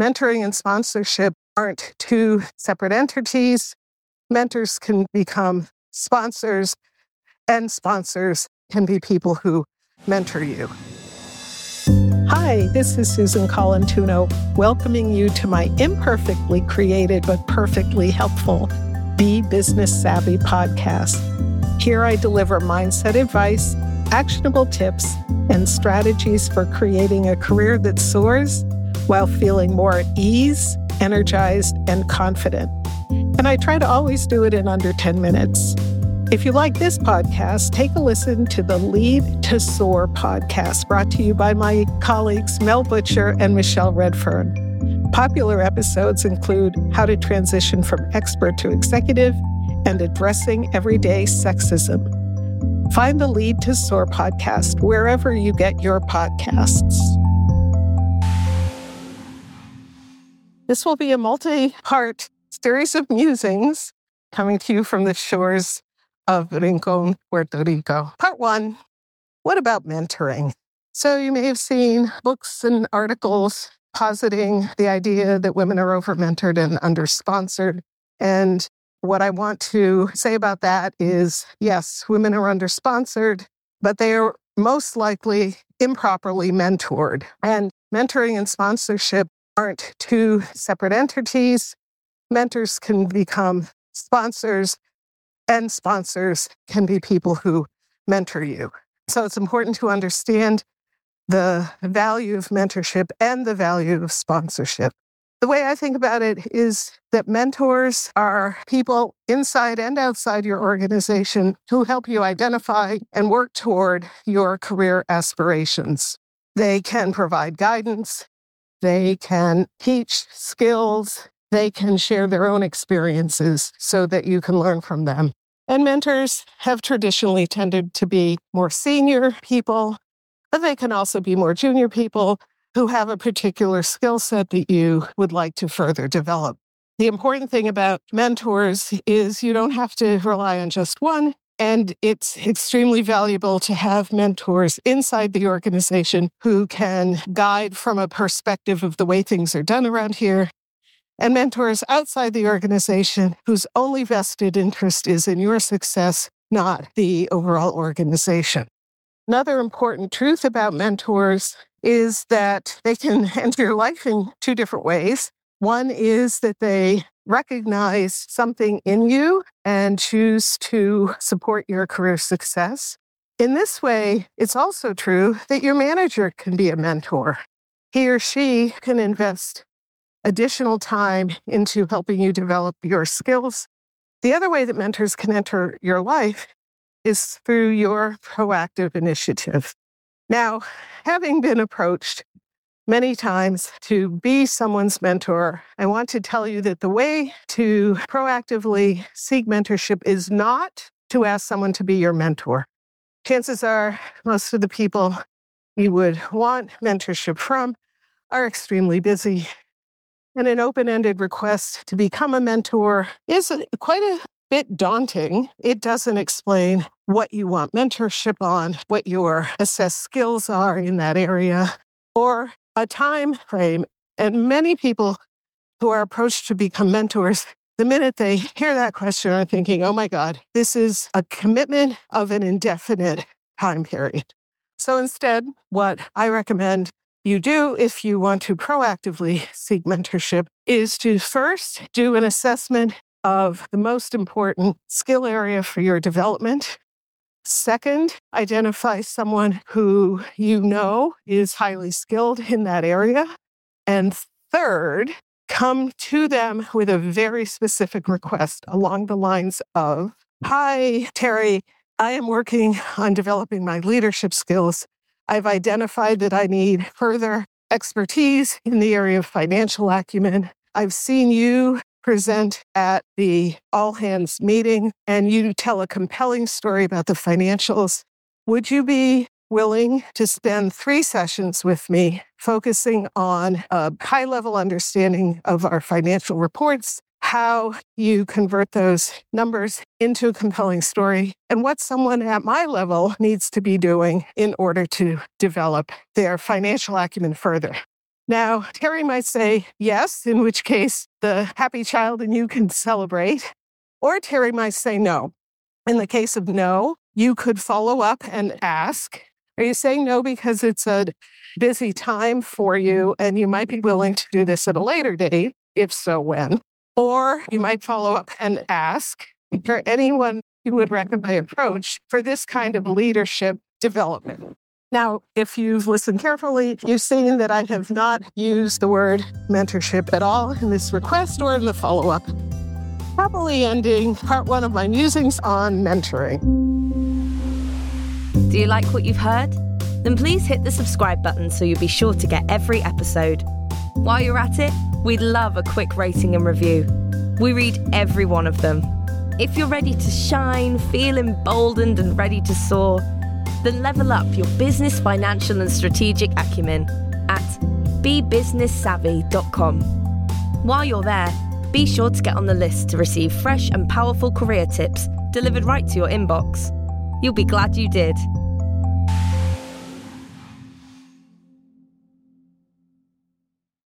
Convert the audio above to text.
mentoring and sponsorship aren't two separate entities. Mentors can become sponsors, and sponsors can be people who mentor you. Hi, this is Susan Colantuono, welcoming you to my imperfectly created but perfectly helpful Be Business Savvy podcast. Here I deliver mindset advice, actionable tips, and strategies for creating a career that soars while feeling more at ease, energized, and confident. And I try to always do it in under 10 minutes. If you like this podcast, take a listen to the Lead to Soar podcast brought to you by my colleagues Mel Butcher and Michelle Redfern. Popular episodes include how to transition from expert to executive and addressing everyday sexism. Find the Lead to Soar podcast wherever you get your podcasts. This will be a multi part series of musings coming to you from the shores of Rincón, Puerto Rico. Part one What about mentoring? So, you may have seen books and articles positing the idea that women are over mentored and under sponsored. And what I want to say about that is yes, women are under sponsored, but they are most likely improperly mentored. And mentoring and sponsorship aren't two separate entities. Mentors can become sponsors, and sponsors can be people who mentor you. So it's important to understand the value of mentorship and the value of sponsorship. The way I think about it is that mentors are people inside and outside your organization who help you identify and work toward your career aspirations. They can provide guidance, they can teach skills, they can share their own experiences so that you can learn from them. And mentors have traditionally tended to be more senior people, but they can also be more junior people who have a particular skill set that you would like to further develop. The important thing about mentors is you don't have to rely on just one. And it's extremely valuable to have mentors inside the organization who can guide from a perspective of the way things are done around here, and mentors outside the organization whose only vested interest is in your success, not the overall organization. Another important truth about mentors is that they can enter your life in two different ways. One is that they recognize something in you and choose to support your career success. In this way, it's also true that your manager can be a mentor. He or she can invest additional time into helping you develop your skills. The other way that mentors can enter your life is through your proactive initiative. Now, having been approached many times to be someone's mentor, I want to tell you that the way to proactively seek mentorship is not to ask someone to be your mentor. Chances are most of the people you would want mentorship from are extremely busy. And an open ended request to become a mentor is quite a bit daunting. It doesn't explain what you want mentorship on, what your assessed skills are in that area, or a time frame. And many people who are approached to become mentors, the minute they hear that question, are thinking, oh my God, this is a commitment of an indefinite time period. So instead, what I recommend you do if you want to proactively seek mentorship is to first do an assessment of the most important skill area for your development. Second, identify someone who you know is highly skilled in that area. And third, come to them with a very specific request along the lines of Hi, Terry, I am working on developing my leadership skills. I've identified that I need further expertise in the area of financial acumen. I've seen you present at the all hands meeting and you tell a compelling story about the financials, would you be willing to spend three sessions with me focusing on a high level understanding of our financial reports, how you convert those numbers into a compelling story, and what someone at my level needs to be doing in order to develop their financial acumen further? Now, Terry might say yes, in which case the happy child and you can celebrate. Or Terry might say no. In the case of no, you could follow up and ask, Are you saying no because it's a busy time for you and you might be willing to do this at a later date? If so, when? Or you might follow up and ask, there anyone you would recommend approach for this kind of leadership development? Now, if you've listened carefully, you've seen that I have not used the word mentorship at all in this request or in the follow up. Happily ending part one of my musings on mentoring. Do you like what you've heard? Then please hit the subscribe button so you'll be sure to get every episode. While you're at it, we'd love a quick rating and review. We read every one of them. If you're ready to shine, feel emboldened, and ready to soar, then level up your business, financial, and strategic acumen at bebusinesssavvy.com. While you're there, be sure to get on the list to receive fresh and powerful career tips delivered right to your inbox. You'll be glad you did.